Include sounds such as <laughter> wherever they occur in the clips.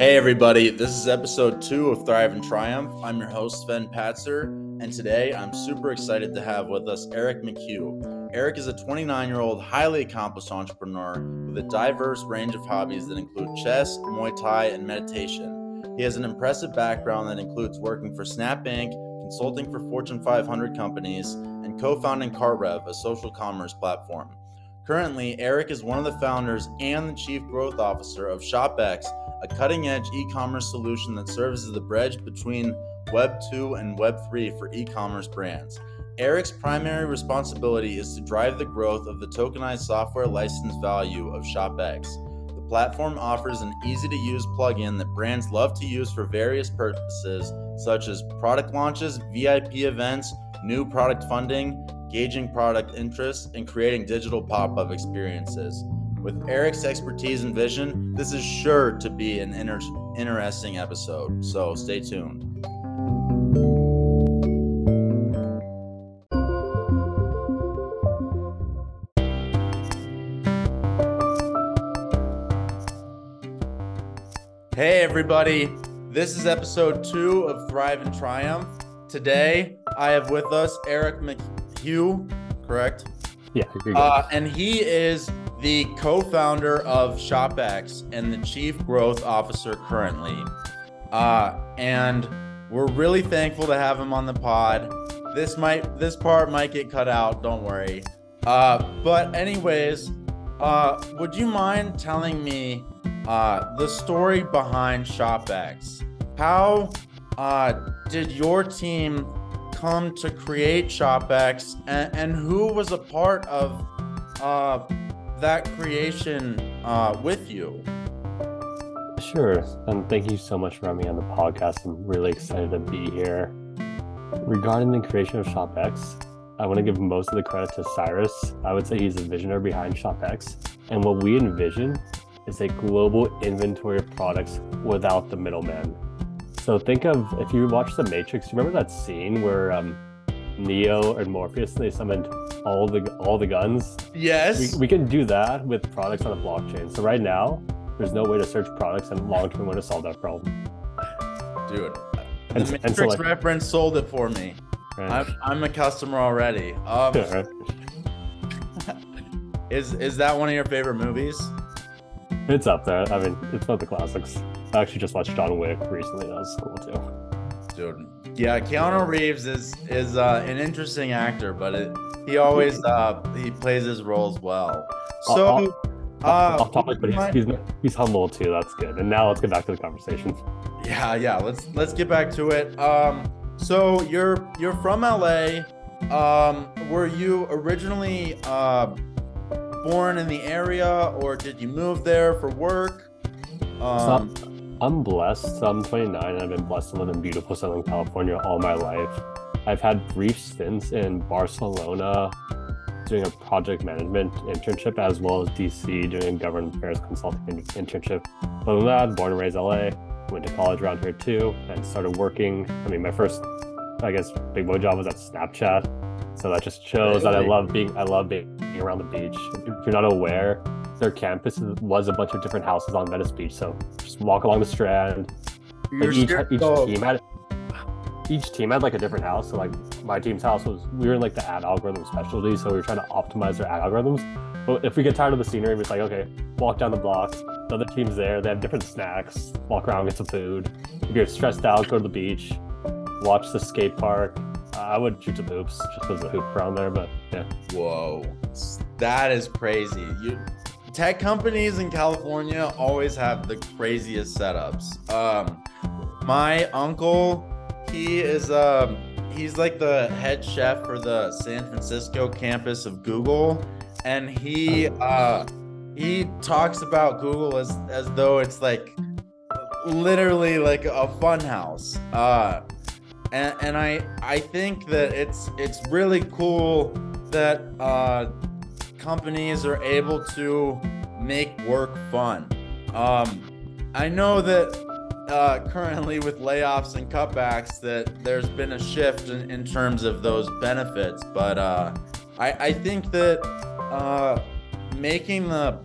Hey, everybody, this is episode two of Thrive and Triumph. I'm your host, Sven Patzer, and today I'm super excited to have with us Eric McHugh. Eric is a 29 year old, highly accomplished entrepreneur with a diverse range of hobbies that include chess, Muay Thai, and meditation. He has an impressive background that includes working for Snap Inc., consulting for Fortune 500 companies, and co founding CartRev, a social commerce platform. Currently, Eric is one of the founders and the chief growth officer of ShopX, a cutting edge e commerce solution that serves as the bridge between Web 2 and Web 3 for e commerce brands. Eric's primary responsibility is to drive the growth of the tokenized software license value of ShopX. The platform offers an easy to use plugin that brands love to use for various purposes, such as product launches, VIP events, new product funding, gauging product interest, and creating digital pop up experiences. With Eric's expertise and vision, this is sure to be an inter- interesting episode, so stay tuned. Hey, everybody. This is episode two of Thrive and Triumph. Today, I have with us Eric McHugh, correct? Yeah, uh, and he is the co-founder of ShopX and the chief growth officer currently. Uh, and we're really thankful to have him on the pod. This might this part might get cut out, don't worry. Uh, but anyways, uh, would you mind telling me uh, the story behind ShopX? How uh, did your team come to create ShopX, and, and who was a part of uh, that creation uh, with you? Sure. And thank you so much for having me on the podcast. I'm really excited to be here. Regarding the creation of ShopX, I want to give most of the credit to Cyrus. I would say he's the visionary behind ShopX. And what we envision is a global inventory of products without the middleman. So think of if you watch The Matrix, remember that scene where um, Neo and Morpheus they summoned all the all the guns. Yes. We, we can do that with products on a blockchain. So right now, there's no way to search products and long term way to solve that problem. Dude, and, the Matrix so like, reference sold it for me. Right. I'm, I'm a customer already. Um, <laughs> right. <laughs> is is that one of your favorite movies? It's up there. I mean, it's one of the classics. I actually just watched John Wick recently. That was cool too. Dude, yeah, Keanu Reeves is is uh, an interesting actor, but it, he always uh, he plays his roles well. So, off, uh, off topic, but he's, he's, he's humble too. That's good. And now let's get back to the conversation. Yeah, yeah. Let's let's get back to it. Um, so you're you're from LA. Um, were you originally uh, born in the area, or did you move there for work? Um, I'm blessed. I'm 29 and I've been blessed to live in beautiful Southern California all my life. I've had brief stints in Barcelona doing a project management internship as well as DC doing a government affairs consulting internship. Other than that, born and raised LA, went to college around here too, and started working. I mean, my first, I guess, big boy job was at Snapchat. So that just shows really? that I love being I love being around the beach. If you're not aware, their campus was a bunch of different houses on Venice Beach. So just walk along the Strand. Like each, each oh. team had each team had like a different house. So like my team's house was we were in like the ad algorithm specialty, so we were trying to optimize their ad algorithms. But if we get tired of the scenery, we're like, okay, walk down the blocks. The other team's there. They have different snacks. Walk around, get some food. If you're stressed out, go to the beach. Watch the skate park. I would shoot some hoops just as a hoop around there, but yeah. Whoa, that is crazy. You tech companies in California always have the craziest setups. Um, my uncle, he is um, he's like the head chef for the San Francisco campus of Google, and he uh, he talks about Google as as though it's like literally like a fun house. Uh, and, and I I think that it's it's really cool that uh, companies are able to make work fun. Um, I know that uh, currently with layoffs and cutbacks that there's been a shift in, in terms of those benefits, but uh, I, I think that uh, making the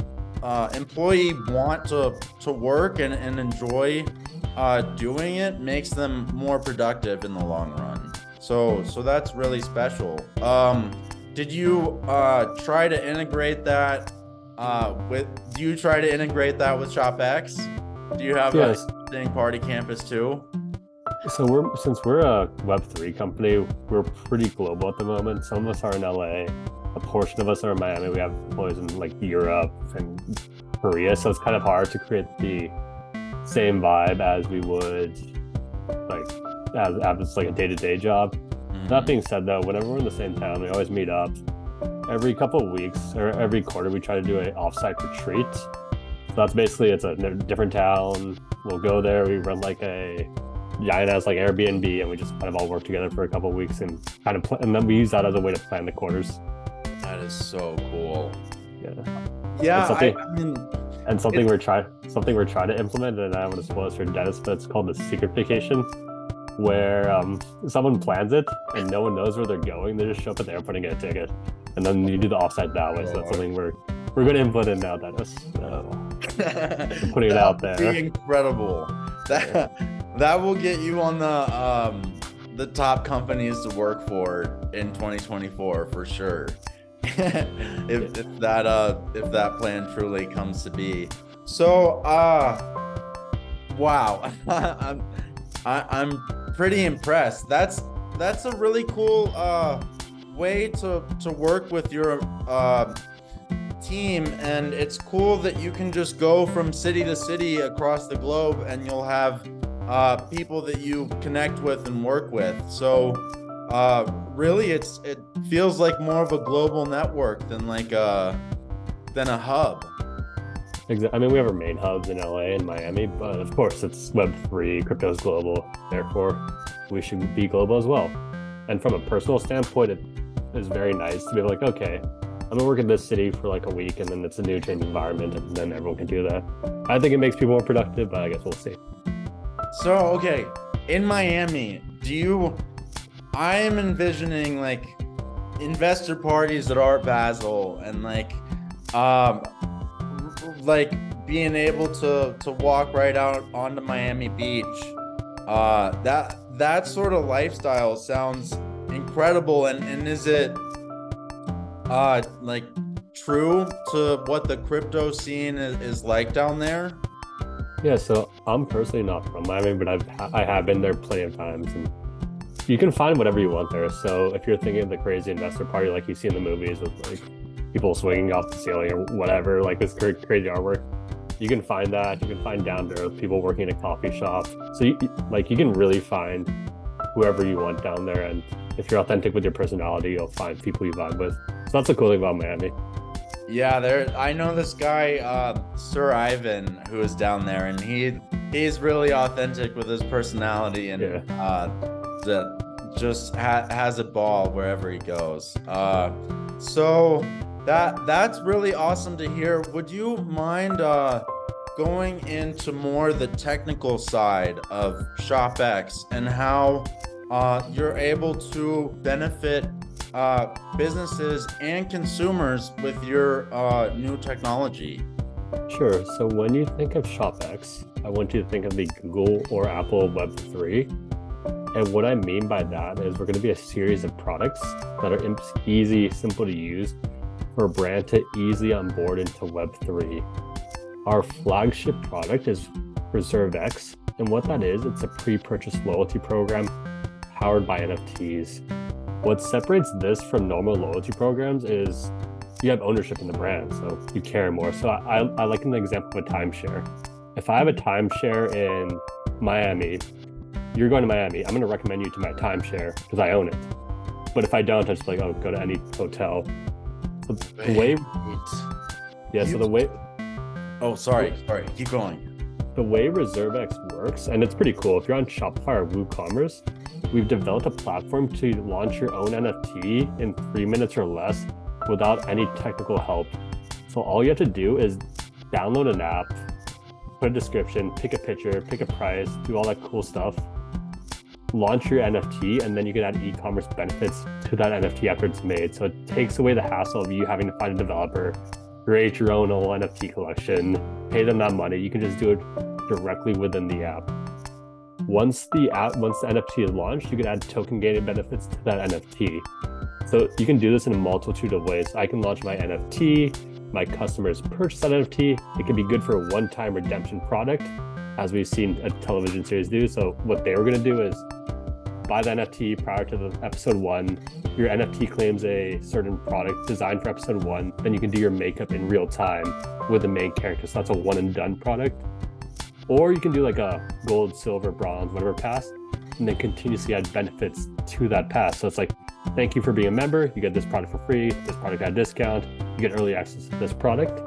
uh, employee want to to work and, and enjoy uh, doing it makes them more productive in the long run. So so that's really special. Um, did you uh, try to integrate that uh, with? Do you try to integrate that with ShopX? Do you have Yes. a thing party campus too? So we're since we're a Web three company, we're pretty global at the moment. Some of us are in LA, a portion of us are in Miami. We have employees in like Europe and Korea, so it's kind of hard to create the same vibe as we would like as, as like a day to day job. That being said, though, whenever we're in the same town, we always meet up. Every couple of weeks or every quarter, we try to do an offsite retreat. So that's basically it's a different town. We'll go there. We run like a giant as like Airbnb, and we just kind of all work together for a couple of weeks and kind of pl- and then we use that as a way to plan the quarters. That is so cool. Yeah, Yeah, It's I, I mean, and something we're trying something we're trying to implement, and I don't want to spoil this for Dennis, but it's called the secret vacation, where um, someone plans it and no one knows where they're going. They just show up at the airport and get a ticket, and then you do the offsite that way. So that's something we're we're going to implement now, Dennis. So, <laughs> putting it out there. incredible. That that will get you on the um the top companies to work for in 2024 for sure. <laughs> if, if that uh if that plan truly comes to be. So uh wow. <laughs> I'm I, I'm pretty impressed. That's that's a really cool uh way to to work with your uh team. And it's cool that you can just go from city to city across the globe and you'll have uh, people that you connect with and work with. So uh, really it's it feels like more of a global network than like a than a hub Exa- I mean, we have our main hubs in LA and Miami, but of course, it's Web3, crypto's global. Therefore, we should be global as well. And from a personal standpoint, it is very nice to be like, okay, I'm gonna work in this city for like a week, and then it's a new change environment, and then everyone can do that. I think it makes people more productive, but I guess we'll see. So okay, in Miami, do you? I am envisioning like investor parties at Art Basel and like, um, like being able to to walk right out onto Miami Beach. Uh, that that sort of lifestyle sounds incredible. And and is it, uh, like true to what the crypto scene is, is like down there? Yeah, so I'm personally not from Miami, but I've I have been there plenty of times, and you can find whatever you want there. So if you're thinking of the crazy investor party like you see in the movies with like people swinging off the ceiling or whatever, like this crazy artwork, you can find that. You can find down to earth people working in a coffee shop. So you, like you can really find whoever you want down there, and if you're authentic with your personality, you'll find people you vibe with. So that's the cool thing about Miami. Yeah, there. I know this guy, uh, Sir Ivan, who is down there, and he he's really authentic with his personality, and Yeah. uh, just ha- has a ball wherever he goes. Uh, so that that's really awesome to hear. Would you mind uh, going into more the technical side of ShopX and how uh, you're able to benefit uh, businesses and consumers with your uh, new technology. Sure. So when you think of ShopX, I want you to think of the Google or Apple Web3. And what I mean by that is we're going to be a series of products that are easy, simple to use for brand to easily onboard into Web3. Our flagship product is ReserveX. And what that is, it's a pre purchase loyalty program powered by NFTs. What separates this from normal loyalty programs is you have ownership in the brand, so you care more. So I, I, I like an example of a timeshare. If I have a timeshare in Miami, you're going to Miami, I'm going to recommend you to my timeshare because I own it. But if I don't, I'm just like, oh, go to any hotel. The way, yeah, so the way, Oh, sorry, sorry. Keep going. the way ReserveX works, and it's pretty cool. If you're on Shopify or WooCommerce, we've developed a platform to launch your own NFT in three minutes or less without any technical help. So all you have to do is download an app, put a description, pick a picture, pick a price, do all that cool stuff, launch your NFT, and then you can add e-commerce benefits to that NFT after it's made. So it takes away the hassle of you having to find a developer, create your own NFT collection, pay them that money. You can just do it directly within the app. Once the app, once the NFT is launched, you can add token gated benefits to that NFT. So you can do this in a multitude of ways. I can launch my NFT, my customers purchase that NFT. It can be good for a one-time redemption product, as we've seen a television series do. So what they were going to do is buy the NFT prior to the episode one. Your NFT claims a certain product designed for episode one. Then you can do your makeup in real time with the main character. So that's a one and done product. Or you can do like a gold, silver, bronze, whatever pass, and then continuously add benefits to that pass. So it's like, thank you for being a member. You get this product for free, this product at a discount, you get early access to this product.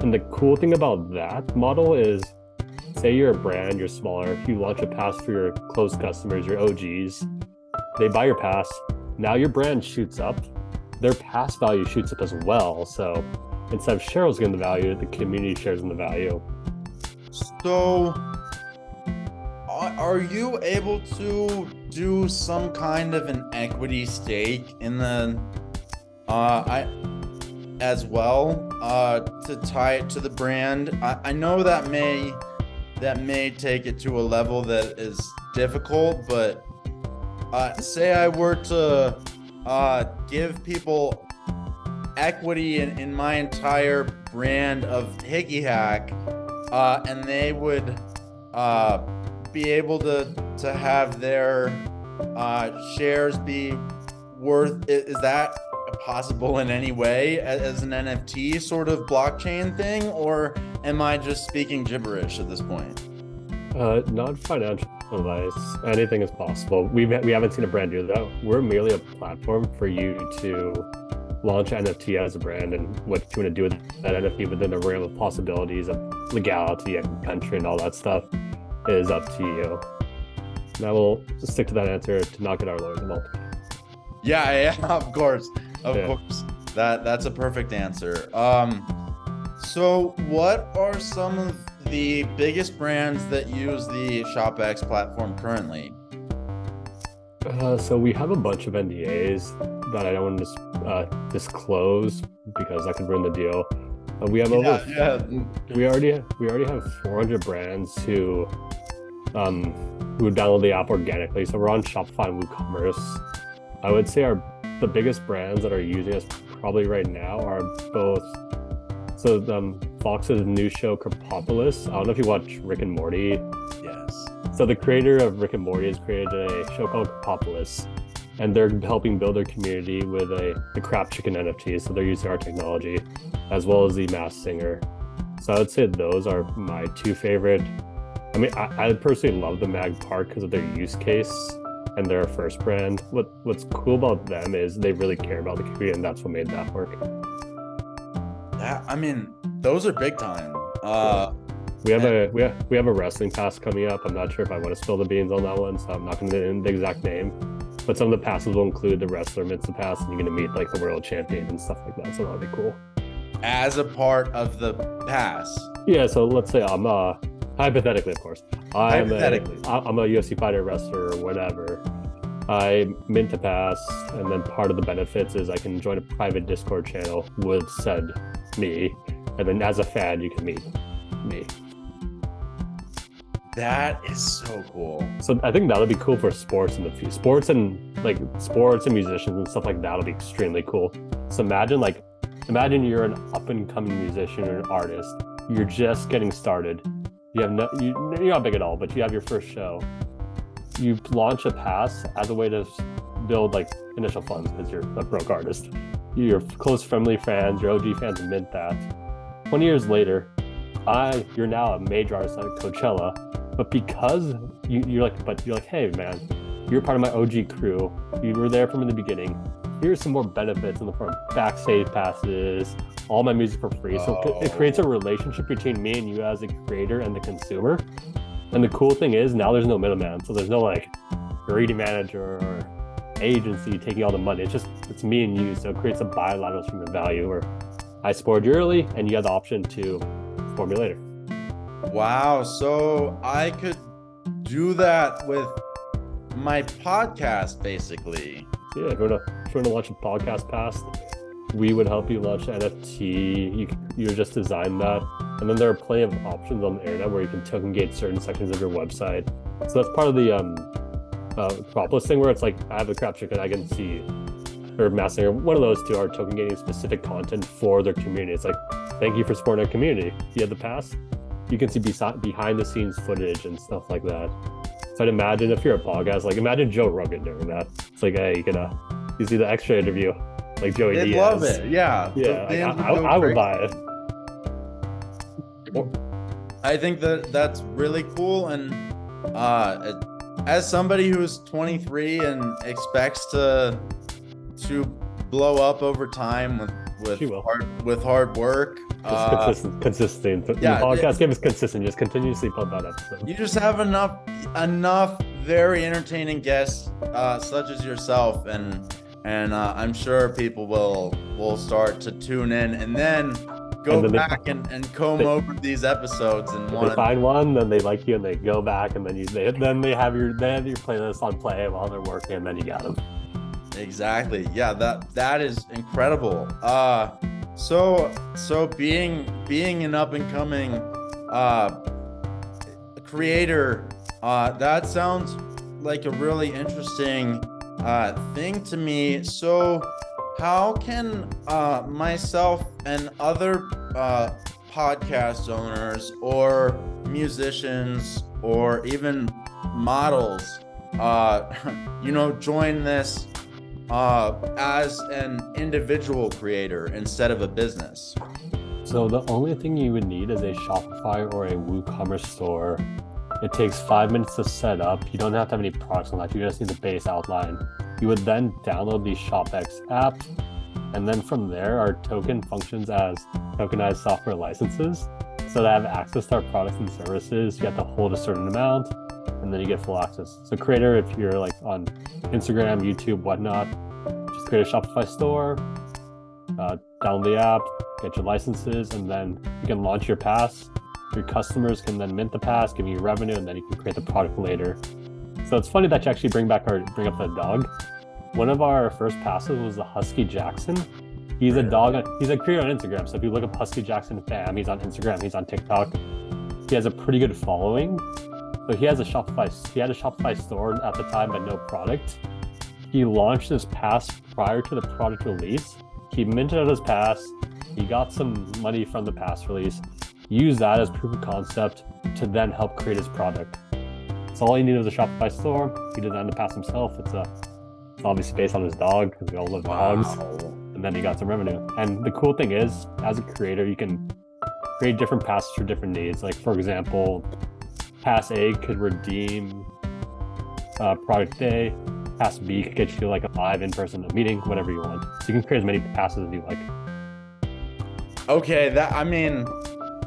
And the cool thing about that model is say you're a brand, you're smaller, you launch a pass for your close customers, your OGs, they buy your pass. Now your brand shoots up, their pass value shoots up as well. So instead of Cheryl's getting the value, the community shares in the value. So, are you able to do some kind of an equity stake in the, uh, I, as well, uh, to tie it to the brand? I, I know that may, that may take it to a level that is difficult, but, uh, say I were to, uh, give people equity in, in my entire brand of Hickey Hack uh, and they would uh, be able to to have their uh, shares be worth. Is that possible in any way as an NFT sort of blockchain thing, or am I just speaking gibberish at this point? Uh, not financial advice. Anything is possible. We we haven't seen a brand do that. We're merely a platform for you to launch NFT as a brand and what you want to do with that NFT within the realm of possibilities of legality and country and all that stuff is up to you. And I will stick to that answer to not get our lawyers involved. Yeah, yeah, <laughs> of course, of yeah. course. That that's a perfect answer. Um, so what are some of the biggest brands that use the ShopX platform currently? Uh, so we have a bunch of NDAs that I don't want to uh, disclose because that could ruin the deal. Uh, we have yeah, over. Yeah. We already have, we already have 400 brands who um who download the app organically. So we're on Shopify and WooCommerce. I would say our the biggest brands that are using us probably right now are both. So um, Fox's new show Krapopolis. I don't know if you watch Rick and Morty. Yes. So the creator of Rick and Morty has created a show called Krapopolis, and they're helping build their community with a the Krap Chicken NFT. So they're using our technology, as well as the Masked Singer. So I would say those are my two favorite. I mean, I, I personally love the Mag Park because of their use case and their first brand. What What's cool about them is they really care about the community, and that's what made that work. Yeah, I mean, those are big time. Uh, we have a we have, we have a wrestling pass coming up. I'm not sure if I want to spill the beans on that one, so I'm not going to name the exact name. But some of the passes will include the wrestler mints the pass, and you're going to meet like the world champion and stuff like that. So that'll be cool. As a part of the pass. Yeah. So let's say I'm uh hypothetically, of course, I'm. A, I'm a UFC fighter, wrestler, or whatever. I mint a pass, and then part of the benefits is I can join a private Discord channel with said me, and then as a fan, you can meet me. That is so cool. So I think that'll be cool for sports in the future. Sports and like sports and musicians and stuff like that'll be extremely cool. So imagine like imagine you're an up and coming musician or an artist. You're just getting started. You have no you, you're not big at all, but you have your first show. You launch a pass as a way to build like initial funds because you're a broke artist. Your close family fans, your OG fans mint that. 20 years later, I you're now a major artist at Coachella but because you, you're like, but you're like, hey man, you're part of my OG crew. You were there from the beginning. Here's some more benefits in the form of backstage passes, all my music for free. So oh. it creates a oh. relationship between me and you as a creator and the consumer. And the cool thing is now there's no middleman. So there's no like greedy manager or agency taking all the money. It's just it's me and you. So it creates a bilateral stream of value where I support you early and you have the option to support me later. Wow. So I could do that with my podcast, basically. Yeah, if you want to, if you want to launch a podcast past, we would help you launch NFT. You you just design that, and then there are plenty of options on the internet where you can token gate certain sections of your website. So that's part of the um uh, where it's like I have a Krap Chicken I can see or Masked Singer, one of those two are token gating specific content for their community. It's like, thank you for supporting our community. You had the pass, you can see behind the scenes footage and stuff like that. So I'd imagine if you're a podcast, like imagine Joe Rogan doing that. It's like, hey, you can you see the extra interview, like Joey They Diaz. love it. Yeah. Yeah, The like, I, would I, I would buy it. I think that that's really cool. And uh, as somebody who's 23 and expects to to blow up over time with with hard, with hard work, Just uh, consistent, consistent. The yeah, podcast game is consistent. Just continuously pump out episodes. you just have enough enough very entertaining guests uh, such as yourself, and and uh, I'm sure people will will start to tune in and then go And then they- back and, and comb they- over these episodes and they find one, then they like you, and they go back, and then you they, then they have your they have your playlist on play while they're working, and then you got them. Exactly. Yeah, that that is incredible. Uh so so being being an up and coming uh creator, uh that sounds like a really interesting uh thing to me. So how can uh myself and other uh podcast owners or musicians or even models uh <laughs> you know join this uh, as an individual creator instead of a business. So the only thing you would need is a Shopify or a WooCommerce store. It takes five minutes to set up. You don't have to have any products on that. You just need the base outline. You would then download the ShopX app, and then from there, our token functions as tokenized software licenses. So to have access to our products and services, you have to hold a certain amount, and then you get full access. So creator, if you're like on Instagram, YouTube, whatnot, just create a Shopify store, uh, download the app, get your licenses, and then you can launch your pass. Your customers can then mint the pass, giving you revenue, and then you can create the product later. So it's funny that you actually bring back our bring up the dog. One of our first passes was the Husky Jackson. He's a dog. He's a creator on Instagram. So if you look up Husky Jackson fam, he's on Instagram. He's on TikTok. He has a pretty good following. So he has a Shopify. He had a Shopify store at the time, but no product. He launched his pass prior to the product release. He minted out his pass. He got some money from the pass release. Used that as proof of concept to then help create his product. So all he needed was a Shopify store. He designed the pass himself. It's a it's obviously based on his dog because we all love dogs. And then he got some revenue. And the cool thing is, as a creator, you can create different passes for different needs. Like for example, Pass A could redeem uh, product A. Pass B could get you like a live in-person meeting, whatever you want. So you can create as many passes as you like. Okay, that I mean,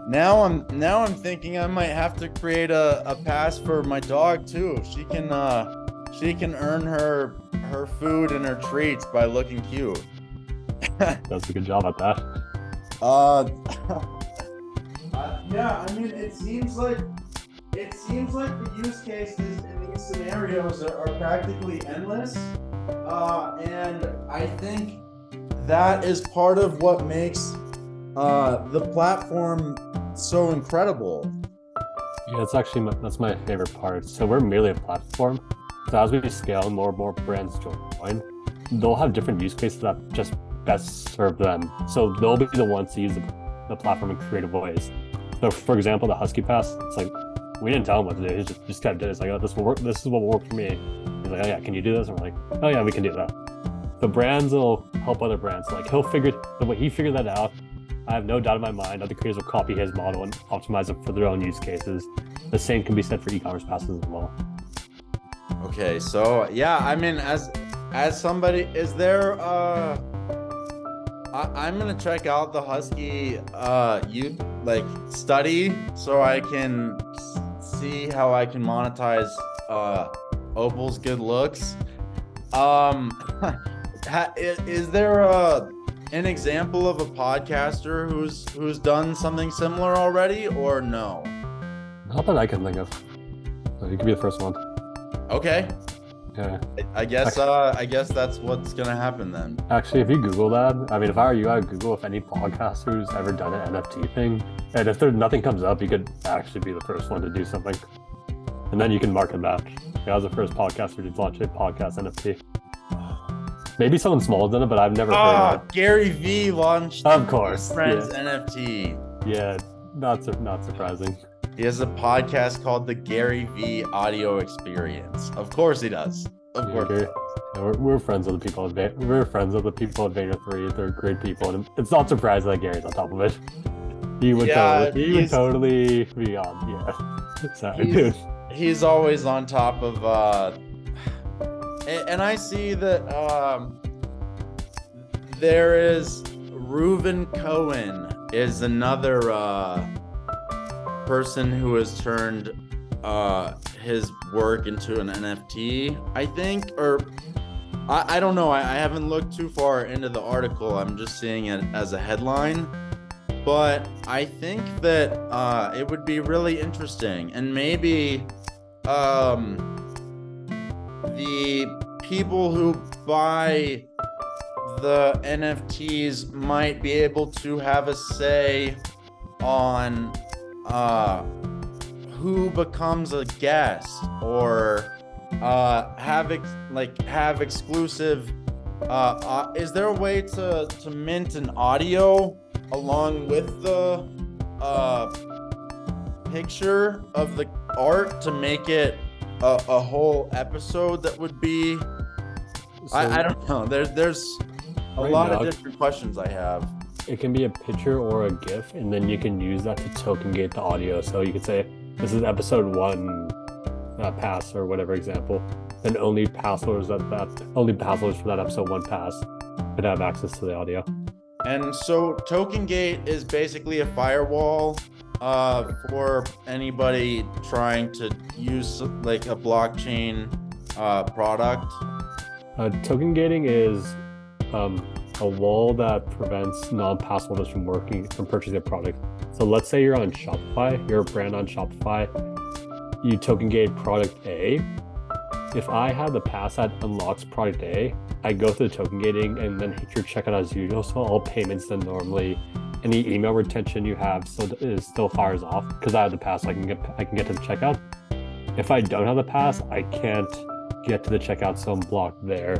now I'm now I'm thinking I might have to create a, a pass for my dog too. She can uh she can earn her her food and her treats by looking cute. <laughs> Does a good job at that. Uh, <laughs> uh, yeah, I mean, it seems like it seems like the use cases in these scenarios are, are practically endless, uh, and I think that is part of what makes uh, the platform so incredible. Yeah, it's actually my, that's my favorite part. So we're merely a platform. So as we scale, more and more brands join. They'll have different use cases that just best serve them. So they'll be the ones to use the, the platform in creative ways. So for example, the Husky Pass, it's like we didn't tell him what to do. He just just kept doing it. It's like, oh, this will work. This is what will work for me. He's like, oh yeah, can you do this? And we're like, oh yeah, we can do that. The brands will help other brands. Like he'll figure the way he figured that out. I have no doubt in my mind other creators will copy his model and optimize it for their own use cases. The same can be said for e-commerce passes as well. Okay, so yeah, I mean, as as somebody, is there uh, I, I'm gonna check out the Husky uh you like study so I can see how I can monetize uh Opal's good looks. Um, <laughs> is, is there a an example of a podcaster who's who's done something similar already or no? Not that I can think of. So you could be the first one. Okay. Yeah. I guess uh I guess that's what's gonna happen then. Actually, if you Google that, I mean, if I were you, I'd Google if any podcaster's ever done an NFT thing, and if there nothing comes up, you could actually be the first one to do something, and then you can market that. I was the first podcaster to launch a podcast NFT. Maybe someone small has done it, but I've never heard Ah, of Gary V launched Of course, Friends yeah. NFT. Yeah, not sur- not surprising. He has a podcast called the Gary V Audio Experience. Of course he does. Of Yeah, course. he Gary- does. Yeah, we're, we're friends with the people at Va- we're friends with the people at Vayner Three. They're great people, and it's not surprising that Gary's on top of it. He would Yeah, totally, he would he's- totally be on. Yeah, <laughs> sorry, He's- dude. He's always on top of uh and, I see that um there is Reuven Cohen is another uh person who has turned uh his work into an NFT, I think, or I, I don't know. I, I haven't looked too far into the article. I'm just seeing it as a headline. But I think that uh, it would be really interesting, and maybe um, the people who buy the NFTs might be able to have a say on uh, who becomes a guest or uh, have ex- like have exclusive. Uh, is there a way to to mint an audio along with the uh, picture of the art to make it a, a whole episode that would be I, I don't know there's there's a Right lot now- of different questions i have It can be a picture or a GIF, and then you can use that to token gate the audio. So you could say, "This is episode one uh, pass" or whatever example. and only passholders that that only passholders for that episode one pass could have access to the audio. and so token gate is basically a firewall uh, for anybody trying to use like a blockchain uh, product Uh, token gating is um, a wall that prevents non-passholders from working from purchasing a product. So let's say you're on Shopify, you're a brand on Shopify, you token gate product A. If I have the pass that unlocks product A, I go through the token gating and then hit your checkout as usual. So all payments then normally, any email retention you have still is still fires off because I have the pass. I can get I can get to the checkout. If I don't have the pass, I can't get to the checkout, so I'm blocked there.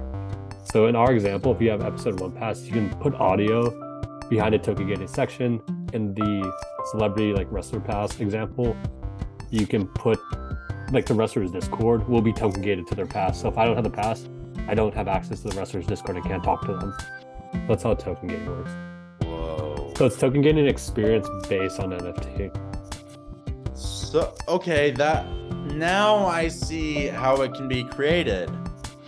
So in our example, if you have episode one pass, you can put audio behind a token gated section. In the celebrity like wrestler pass example, you can put like the wrestler's Discord will be token gated to their pass. So if I don't have the pass, I don't have access to the wrestler's Discord and can't talk to them. That's how token gating works. So it's token gating experience based on NFT. So okay, that now I see how it can be created,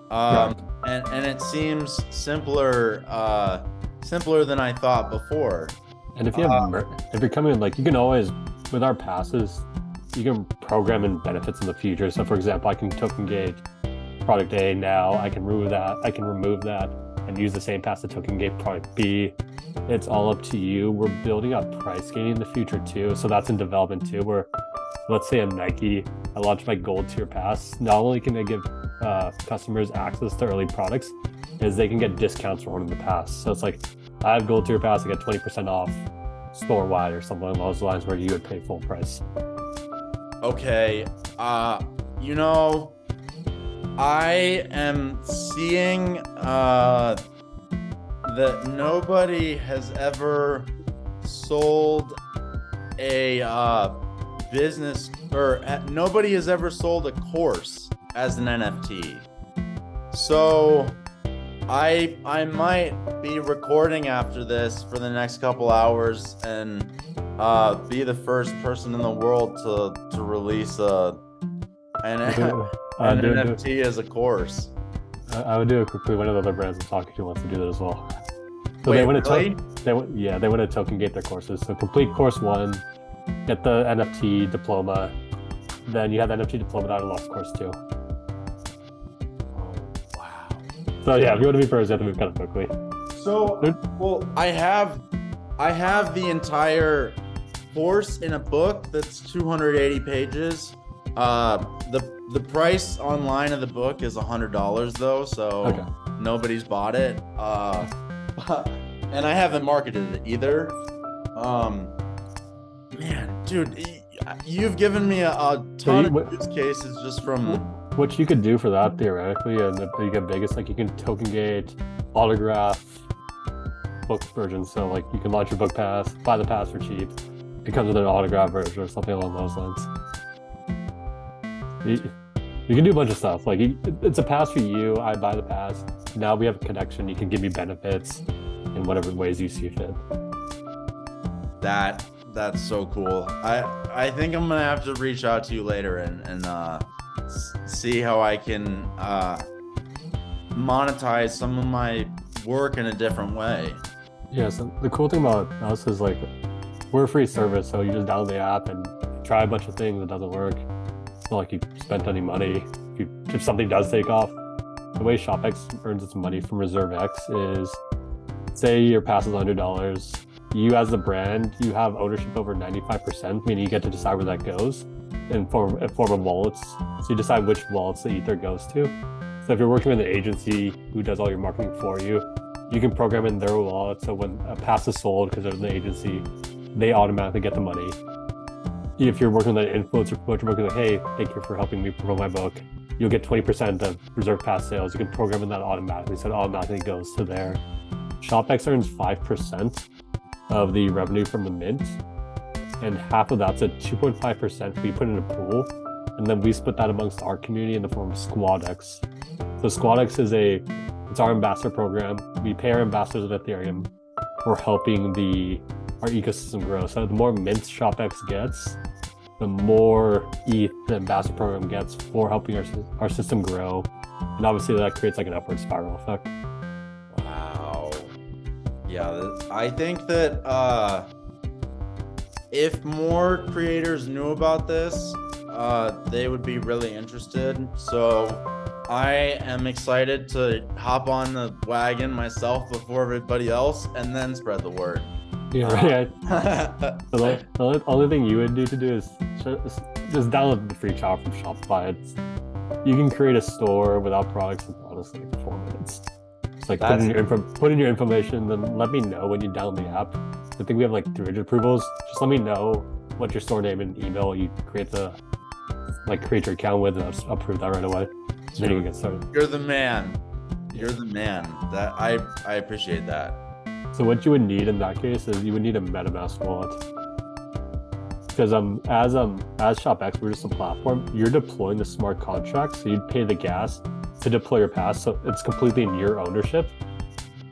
um, and and it seems simpler, uh, simpler than I thought before. And if you have, Uh, if you're coming like you can always, with our passes, you can program in benefits in the future. So, for example, I can token gate product A now. I can remove that. I can remove that and use the same pass to token gate product B. It's all up to you. We're building up price gating in the future too. So that's in development too. Where, let's say I'm Nike, I launch my gold tier pass. Not only can I give uh, customers access to early products, is they can get discounts for owning the pass. So it's like I have gold tier pass, I get 20% off store wide or something along those lines where you would pay full price. Okay, uh, you know, I am seeing uh, that nobody has ever sold a uh, business or uh, nobody has ever sold a course as an NFT. So I I might be recording after this for the next couple hours and uh, be the first person in the world to to release a an, an do- do- NFT as a course. I I would do it quickly. One of the other brands I'm talking to wants to do that as well. So Wait, they want to really? they want, yeah they want to token gate their courses. So complete course one, get the NFT diploma, then you have the NFT diploma that unlocks course two. Oh, wow. So yeah, if you want to be first, you have to move kind of quickly. So, well, I have, I have the entire course in a book that's 280 pages, Uh, the the price online of the book is a hundred dollars though, so Okay. nobody's bought it. Uh, <laughs> and I haven't marketed it either. Um, man, dude, you've given me a, a So ton you- of what- use cases just from. What you could do for that theoretically, and you get biggest like you can token gate, autograph book version. So like you can launch your book pass, buy the pass for cheap. It comes with an autograph version or something along those lines. You, you can do a bunch of stuff. Like you, it's a pass for you. I buy the pass. Now we have a connection. You can give me benefits in whatever ways you see fit. That that's so cool. I I think I'm gonna have to reach out to you later and and uh, s- see how I can uh, monetize some of my work in a different way. Yeah, so the cool thing about us is like we're a free service, so you just download the app and try a bunch of things. that doesn't work. Not like you spent any money. If, you, if something does take off, the way ShopX earns its money from Reserve X is say your pass is hundred dollars. You as the brand, you have ownership over ninety five percent, meaning you get to decide where that goes in form in form of wallets. So you decide which wallets the ether goes to. So if you're working with an agency who does all your marketing for you, you can program in their wallet so when a pass is sold because they're in the agency, they automatically get the money. If you're working with an influencer coach, working like, hey, thank you for helping me promote my book. You'll get 20% of reserve pass sales. You can program in that automatically, so it automatically goes to there. ShopX earns 5% of the revenue from the mint, and half of that's at 2.5% we put in a pool, and then we split that amongst our community in the form of SquadX. So SquadX is a it's our ambassador program. We pay our ambassadors of Ethereum for helping the our ecosystem grow. So the more mint ShopX gets, the more ETH the ambassador program gets for helping our, our system grow. And obviously that creates like an upward spiral effect. Wow. Yeah, I think that uh, if more creators knew about this, uh, they would be really interested. So I am excited to hop on the wagon myself before everybody else and then spread the word. Yeah, right. <laughs> The, only- the only, only thing you would need to do is just, just download the free trial from Shopify. It's, you can create a store without products in honestly like four minutes. It's like put in, your info, put in your information, then let me know when you download the app. I think we have like 300 approvals. Just let me know what your store name and email you create the like create your account with, and I'll approve that right away. Then you can get started. You're the man. You're the man. That I I appreciate that. So what you would need in that case is you would need a MetaMask wallet. Because um as um as ShopX, we're just a platform, you're deploying the smart contract, so you'd pay the gas to deploy your pass, so it's completely in your ownership.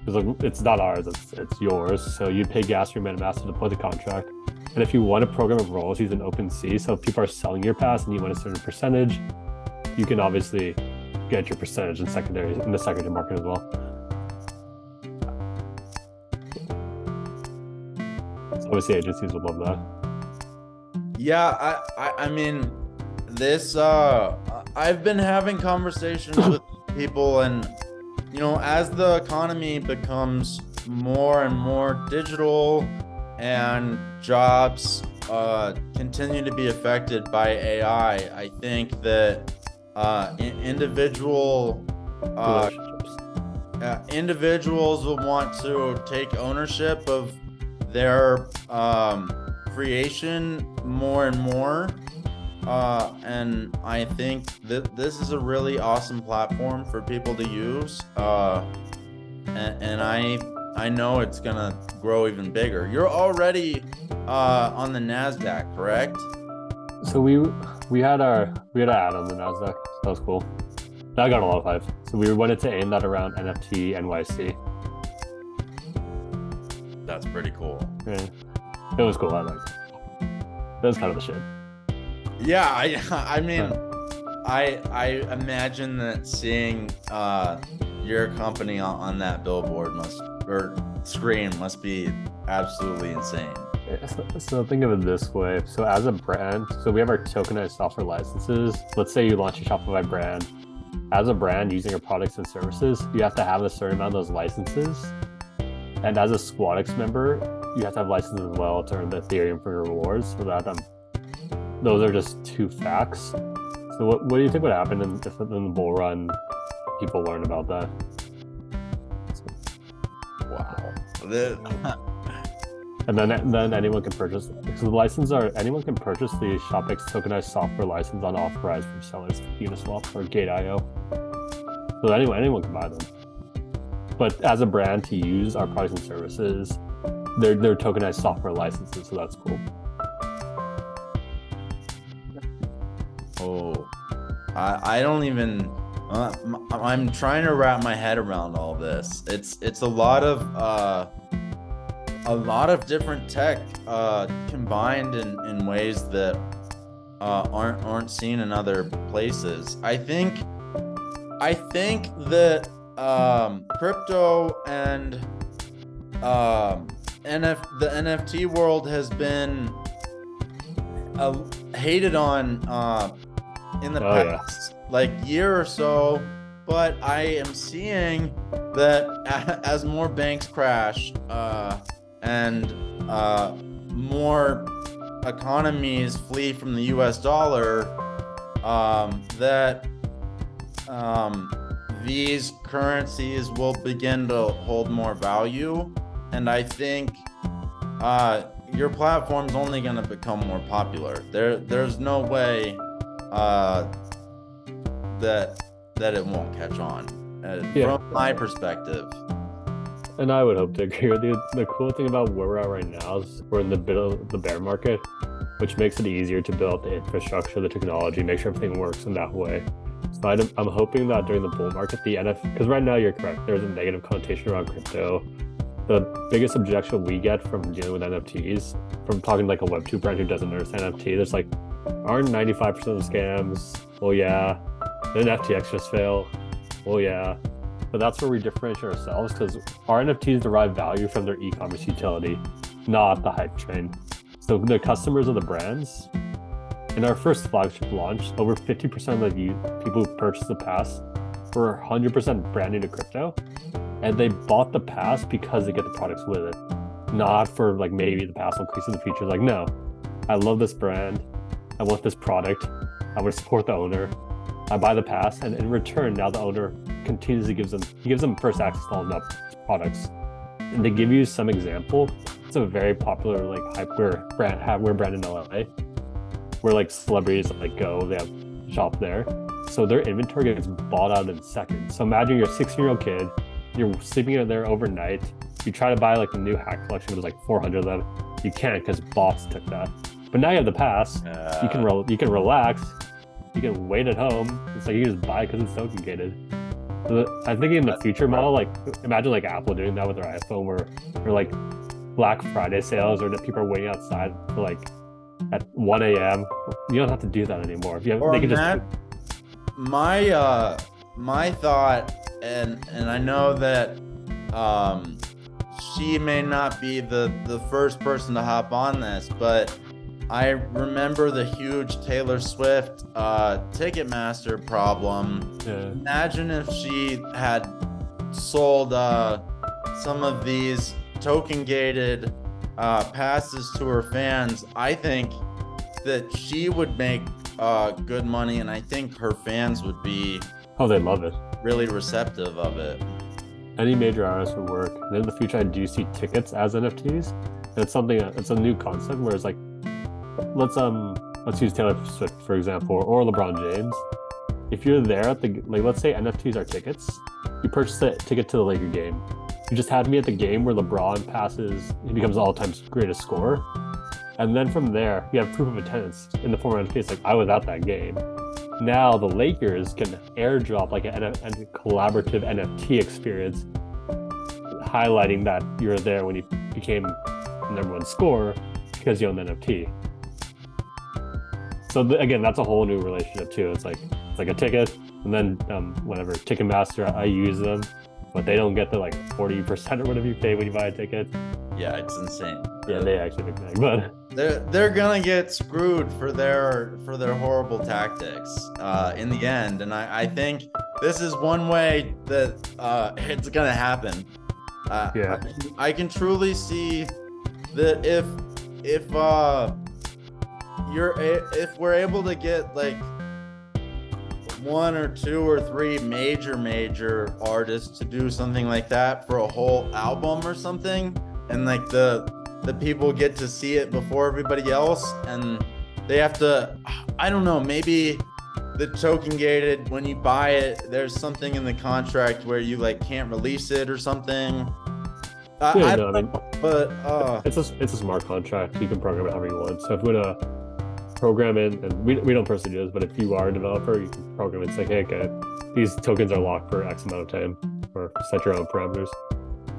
Because like, it's not ours, it's it's yours. So you'd pay gas for your MetaMask to deploy the contract. And if you want a program of royalties in OpenSea, so if people are selling your pass and you want a certain percentage, you can obviously get your percentage in secondary in the secondary market as well. Obviously agencies would love that. Yeah, I, I I mean this uh I've been having conversations <coughs> with people and you know as the economy becomes more and more digital and jobs uh continue to be affected by AI, I think that uh in- individual uh uh, individuals will want to take ownership of their um, creation more and more. Uh, and I think that this is a really awesome platform for people to use. Uh, and, and I I know it's gonna grow even bigger. You're already uh, on the Nasdaq, correct? So we we had our we had an ad on the Nasdaq. That was cool. That got a lot of hype. So we wanted to aim that around NFT NYC. That's pretty cool. Yeah. It was cool. I liked it. That was kind of the shit. Yeah, I <laughs> I mean, I I imagine that seeing uh your company on, on that billboard must or screen must be absolutely insane. So, so think of it this way. So as a brand, so we have our tokenized software licenses. Let's say you launch a Shopify brand. As a brand using your products and services, you have to have a certain amount of those licenses. And as a SquadX member, you have to have licenses as well to earn the Ethereum for your rewards so that um, those are just two facts. So what, what do you think would happen in, if in the bull run people learn about that? Wow. And then then anyone can purchase because the license are anyone can purchase the ShopX tokenized software license unauthorized from sellers to Uniswap or Gate.io. So anyone anyone can buy them. But as a brand to use our products and services, they're they're tokenized software licenses, so that's cool. Oh, I I don't even. Uh, m- I'm trying to wrap my head around all this. It's it's a lot of uh, a lot of different tech uh, combined in, in ways that uh, aren't aren't seen in other places. I think I think that um, crypto and um, NF the NFT world has been uh, hated on uh, in the Oh, yeah. past like year or so but i am seeing that as more banks crash uh, and uh, more economies flee from the us dollar um, that um, these currencies will begin to hold more value and i think uh, your platform's only going to become more popular there there's no way uh, that that it won't catch on. Uh, Yeah. From my perspective, And I would hope to agree with you. The cool thing about where we're at right now is we're in the bit of the bear market, which makes it easier to build the infrastructure, the technology, make sure everything works in that way. So I'm, I'm hoping that during the bull market, the NF, because right now you're correct, there's a negative connotation around crypto. The biggest objection we get from dealing with NFTs, from talking to like a Web2 brand who doesn't understand NFT, there's like, aren't 95% of scams? Well, yeah. Didn't FTX just fail? Well, yeah. But that's where we differentiate ourselves because our NFTs derive value from their e-commerce utility, not the hype train. So the customers of the brands. In our first flagship launch, over 50% of the people who purchased the pass were 100% brand new to crypto, and they bought the pass because they get the products with it, not for like maybe the pass will increase in the future. Like no, I love this brand, I want this product, I want to support the owner. I buy the pass, and in return, now the owner continuously gives them he gives them first access to all the products. And to give you some example, it's a very popular like hypeware brand hardware brand in LA, where like celebrities like go, they have shop there. So their inventory gets bought out in seconds. So imagine you're a 16 year old kid, you're sleeping in there overnight. You try to buy like the new hack collection, there's like 400 of them. You can't because bots took that. But now you have the pass. uh, You can rel you can relax. You can wait at home. It's like you just buy because it's token gated. So the- I'm thinking in the future model, like imagine like Apple doing that with their iPhone, where or like Black Friday sales, or that people are waiting outside for like at 1 a.m. You don't have to do that anymore. If you have, Or they can just Matt, my uh my thought and and I know that um she may not be the the first person to hop on this, but I remember the huge Taylor Swift uh Ticketmaster problem yeah, imagine if she had sold uh, some of these token gated uh, passes to her fans i think that she would make uh, good money and i think her fans would be oh they love it. really receptive of it Any major artist would work. And in the future, I do see tickets as NFTs. And it's something. It's a new concept where it's like, let's um, let's use Taylor Swift for example, or LeBron James. If you're there at the like, let's say NFTs are tickets. You purchase a ticket to the Laker game. You just had me at the game where LeBron passes. He becomes all-time greatest scorer. And then from there, you have proof of attendance in the form of NFTs. Like I was at that game. Now the Lakers can airdrop like a, a collaborative NFT experience, highlighting that you're there when you became number one scorer because you own the NFT. So th- again, that's a whole new relationship too. It's like it's like a ticket, and then um, whatever Ticketmaster, I use them, but they don't get the like forty percent or whatever you pay when you buy a ticket. yeah it's insane Yeah, they actually make money, but <laughs> they're they're gonna get screwed for their for their horrible tactics uh, in the end, and I, I think this is one way that uh, <laughs> it's gonna happen. Uh, Yeah. I, can- I can truly see that if if uh, you're a- if we're able to get like one or two or three major major artists to do something like that for a whole album or something and like the the people get to see it before everybody else and they have to i don't know maybe the token gated when you buy it there's something in the contract where you like can't release it or something I, Yeah, I no, I mean- but uh It's a it's a smart contract. You can program it however you want. So if you want to program it, and we, we don't personally do this, but if you are a developer, you can program it and say, hey, okay, these tokens are locked for X amount of time, or set your own parameters.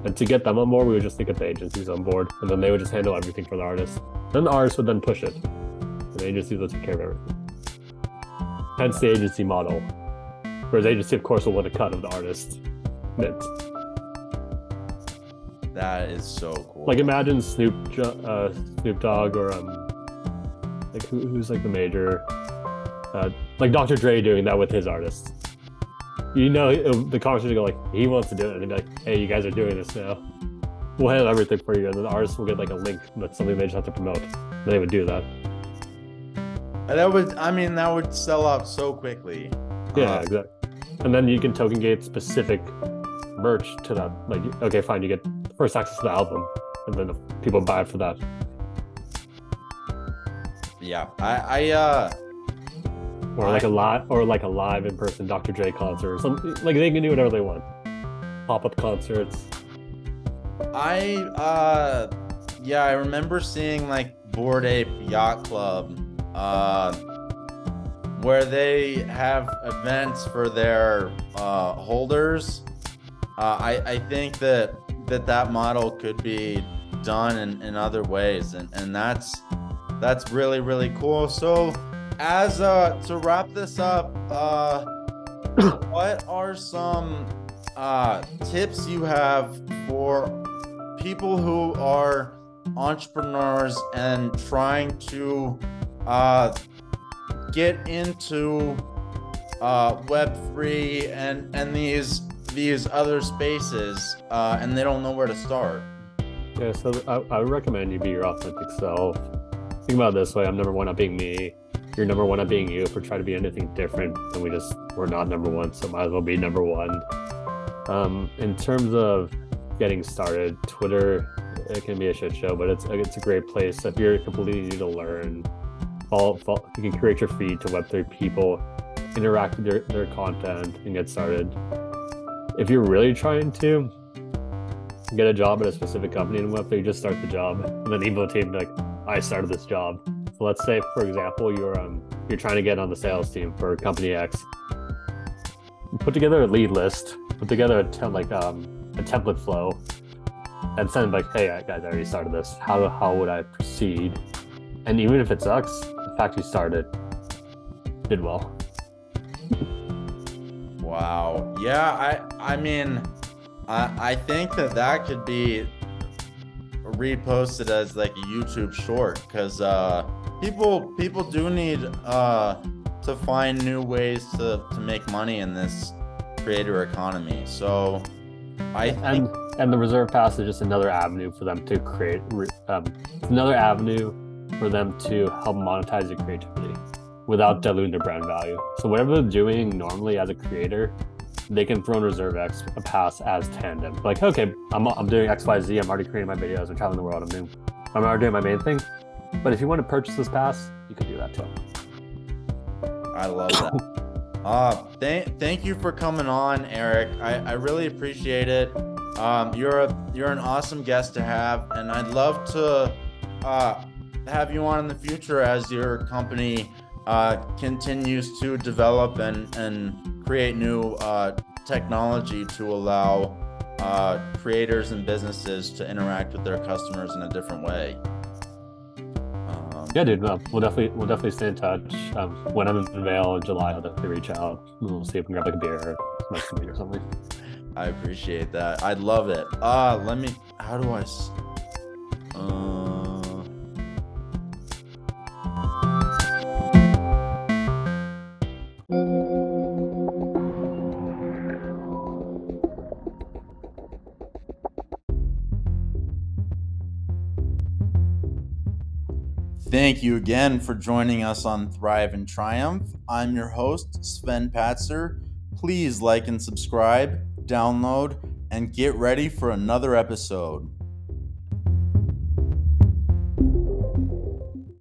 And to get them on board, we would just get the agencies on board, and then they would just handle everything for the artist. Then the artist would then push it, and the agencies would take care of everything. Hence the agency model. Whereas agency, of course, will want a cut of the artist. Mint. that is so cool Like imagine Snoop uh, Snoop Dogg or um like who, who's like the major uh, like Dr. Dre doing that with his artists. You know the conversation go like he wants to do it and they'd be like, hey, you guys are doing this now. We'll handle everything for you, and then the artist will get like a link that's something they just have to promote. They would do that. And that would i mean that would sell out so quickly Yeah, Uh, exactly. And then you can token gate specific merch to that. Like, okay, fine, you get first access to the album, and then people buy it for that. Yeah i i uh or like I- a live or like a live in person Dr. Dre concert or something like they can do whatever they want. Pop up concerts. I uh yeah, I remember seeing like Bored Ape Yacht Club uh where they have events for their uh holders. Uh I I think that that that model could be done in, in other ways and and that's that's really really cool. So as uh to wrap this up, uh <coughs> what are some uh, tips you have for people who are entrepreneurs and trying to uh, get into uh, Web3 and and these these other spaces uh, and they don't know where to start? Yeah, so I, I recommend you be your authentic self. Think about it this way: I'm number one at being me. You're number one at being you. If we're trying to be anything different, then we just we're not number one, so might as well be number one. Um, in terms of getting started, Twitter it can be a shit show, but it's it's a great place if you're completely new to learn. Follow, follow, you can create your feed to Web3 people, interact with their, their content, and get started. If you're really trying to, get a job at a specific company in Web3, you just start the job and then email team like, I started this job. So let's say, for example, you're um you're trying to get on the sales team for company X. Put together a lead list, put together a te- like um a template flow, and send like, hey guys, I already started this. How how would I proceed? And even if it sucks, the fact you started did well. Wow. Yeah, I I mean, I I think that that could be reposted as like a YouTube short because uh, people people do need uh, to find new ways to to make money in this creator economy. So I think and and the reserve pass is just another avenue for them to create um, it's another avenue for them to help monetize their creativity without diluting their brand value so whatever they're doing normally as a creator they can throw in reserve x a pass as tandem like okay i'm, I'm doing xyz i'm already creating my videos i'm traveling the world i'm doing i'm already doing my main thing but if you want to purchase this pass you can do that too I love that. <coughs> Uh, thank thank you for coming on, Eric. I, I really appreciate it. Um, you're a you're an awesome guest to have, and I'd love to uh, have you on in the future as your company uh, continues to develop and and create new uh, technology to allow uh, creators and businesses to interact with their customers in a different way. Um, yeah dude no, we'll definitely we'll definitely stay in touch um, when i'm in Vail in july i'll definitely reach out we'll see if we can grab like a beer or smoke some weed or something I appreciate that. I'd love it. Uh, let me. How do I? s- Thank you again for joining us on Thrive and Triumph. I'm your host, Sven Patzer. Please like and subscribe, download, and get ready for another episode.